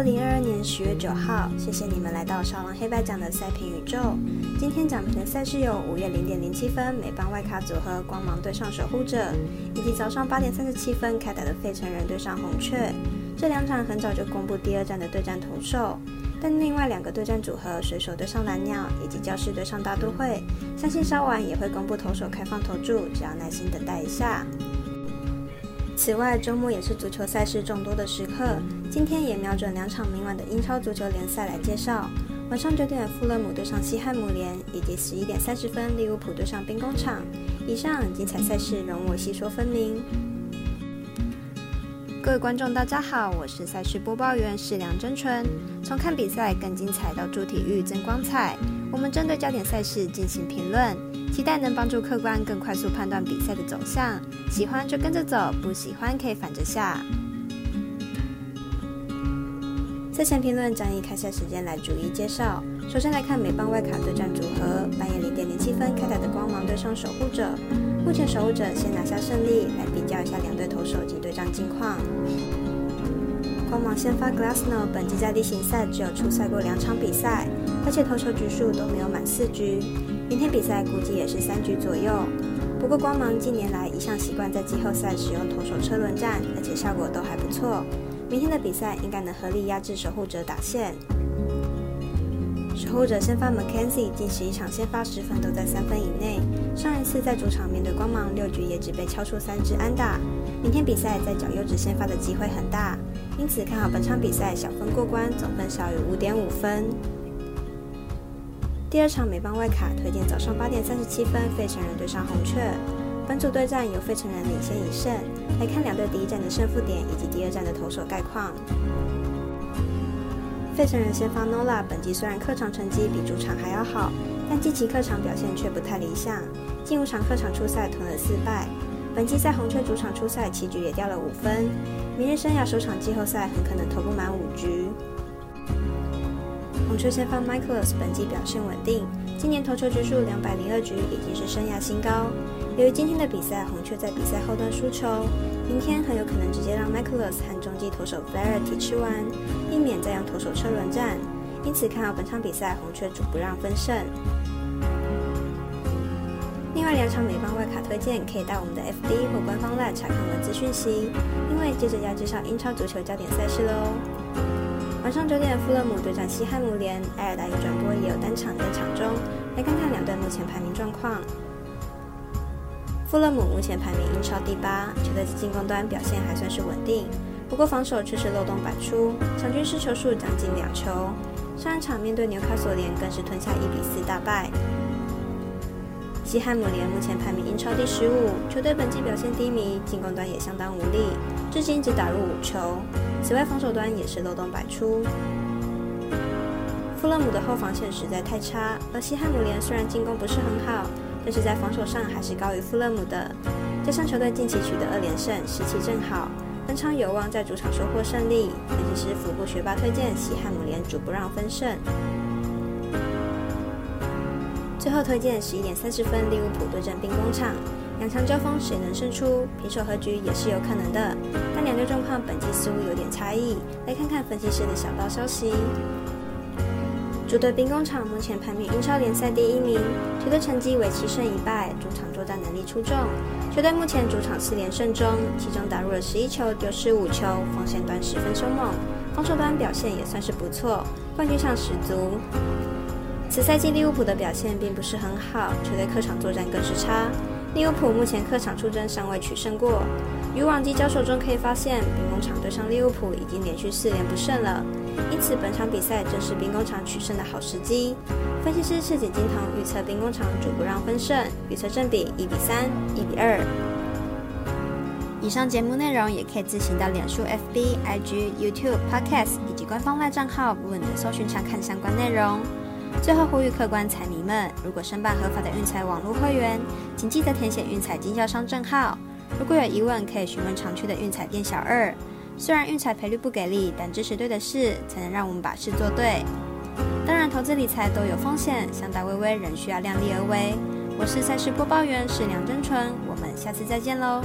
二零二二年十月九号，谢谢你们来到少狼黑白奖的赛评宇宙。今天奖评的赛事有五月零点零七分美邦外卡组合光芒对上守护者，以及早上八点三十七分开打的费城人对上红雀。这两场很早就公布第二站的对战投手，但另外两个对战组合水手对上蓝鸟以及教士对上大都会，相信稍晚也会公布投手开放投注，只要耐心等待一下。此外，周末也是足球赛事众多的时刻。今天也瞄准两场明晚的英超足球联赛来介绍。晚上九点，富勒姆对上西汉姆联，以及十一点三十分，利物浦对上兵工厂。以上精彩赛事，容我细说分明。各位观众，大家好，我是赛事播报员史梁真纯。从看比赛更精彩到助体育增光彩，我们针对焦点赛事进行评论。期待能帮助客官更快速判断比赛的走向，喜欢就跟着走，不喜欢可以反着下。赛前评论将以开赛时间来逐一介绍。首先来看美邦外卡对战组合，半夜零点零七分开打的光芒对上守护者。目前守护者先拿下胜利，来比较一下两队投手及对战近况。光芒先发 Glassno，本季在例行赛只有出赛过两场比赛，而且投球局数都没有满四局。明天比赛估计也是三局左右。不过光芒近年来一向习惯在季后赛使用投手车轮战，而且效果都还不错。明天的比赛应该能合力压制守护者打线。守护者先发 McKenzie 近十一场先发十分都在三分以内，上一次在主场面对光芒六局也只被敲出三支安打。明天比赛在角优质先发的机会很大。因此看好本场比赛小分过关，总分小于五点五分。第二场美邦外卡推荐早上八点三十七分费城人对上红雀，本组对战由费城人领先一胜。来看两队第一战的胜负点以及第二战的投手概况。费城人先发 Nola，本季虽然客场成绩比主场还要好，但近期客场表现却不太理想，近五场客场出赛吞了四败。本季在红雀主场出赛，棋局也掉了五分。明日生涯首场季后赛很可能投不满五局。红雀先发 Michaelis 本季表现稳定，今年投球局数两百零二局已经是生涯新高。由于今天的比赛红雀在比赛后段输球，明天很有可能直接让 Michaelis 和中继投手 Flaherty 吃完，避免再用投手车轮战。因此看好本场比赛红雀主不让分胜。另外两场美邦外卡推荐，可以到我们的 FD 或官方 LINE 查看文字讯息。因为接着要介绍英超足球焦点赛事喽。晚上九点，富勒姆对战西汉姆联，埃尔达有转播也有单场在场中。来看看两队目前排名状况。富勒姆目前排名英超第八，球队在进攻端表现还算是稳定，不过防守却是漏洞百出，场均失球数将近两球。上一场面对纽卡索联，更是吞下一比四大败。西汉姆联目前排名英超第十五，球队本季表现低迷，进攻端也相当无力，至今只打入五球。此外，防守端也是漏洞百出。富勒姆的后防线实在太差，而西汉姆联虽然进攻不是很好，但是在防守上还是高于富勒姆的。加上球队近期取得二连胜，士气正好，本场有望在主场收获胜利。分析师福部学霸推荐西汉姆联主不让分胜。最后推荐十一点三十分利物浦对阵兵工厂，两强交锋谁能胜出？平手和局也是有可能的，但两队状况本季似乎有点差异。来看看分析师的小道消息。主队兵工厂目前排名英超联赛第一名，球队成绩为七胜一败，主场作战能力出众。球队目前主场四连胜中，其中打入了十一球，丢失五球，防线端十分凶猛，防守端表现也算是不错，冠军相十足。此赛季利物浦的表现并不是很好，球队客场作战更是差。利物浦目前客场出征尚未取胜过，与往季交手中可以发现，兵工厂对上利物浦已经连续四连不胜了，因此本场比赛正是兵工厂取胜的好时机。分析师赤井金童预测兵工厂主不让分胜，预测正比一比三、一比二。以上节目内容也可以自行到脸书、FB、IG、YouTube、Podcast 以及官方外账号“问的搜寻查看相关内容。最后呼吁客官彩迷们，如果申办合法的运彩网络会员，请记得填写运彩经销商证号。如果有疑问，可以询问常去的运彩店小二。虽然运彩赔率不给力，但支持对的事，才能让我们把事做对。当然，投资理财都有风险，想打微微仍需要量力而为。我是赛事播报员，是梁真纯，我们下次再见喽。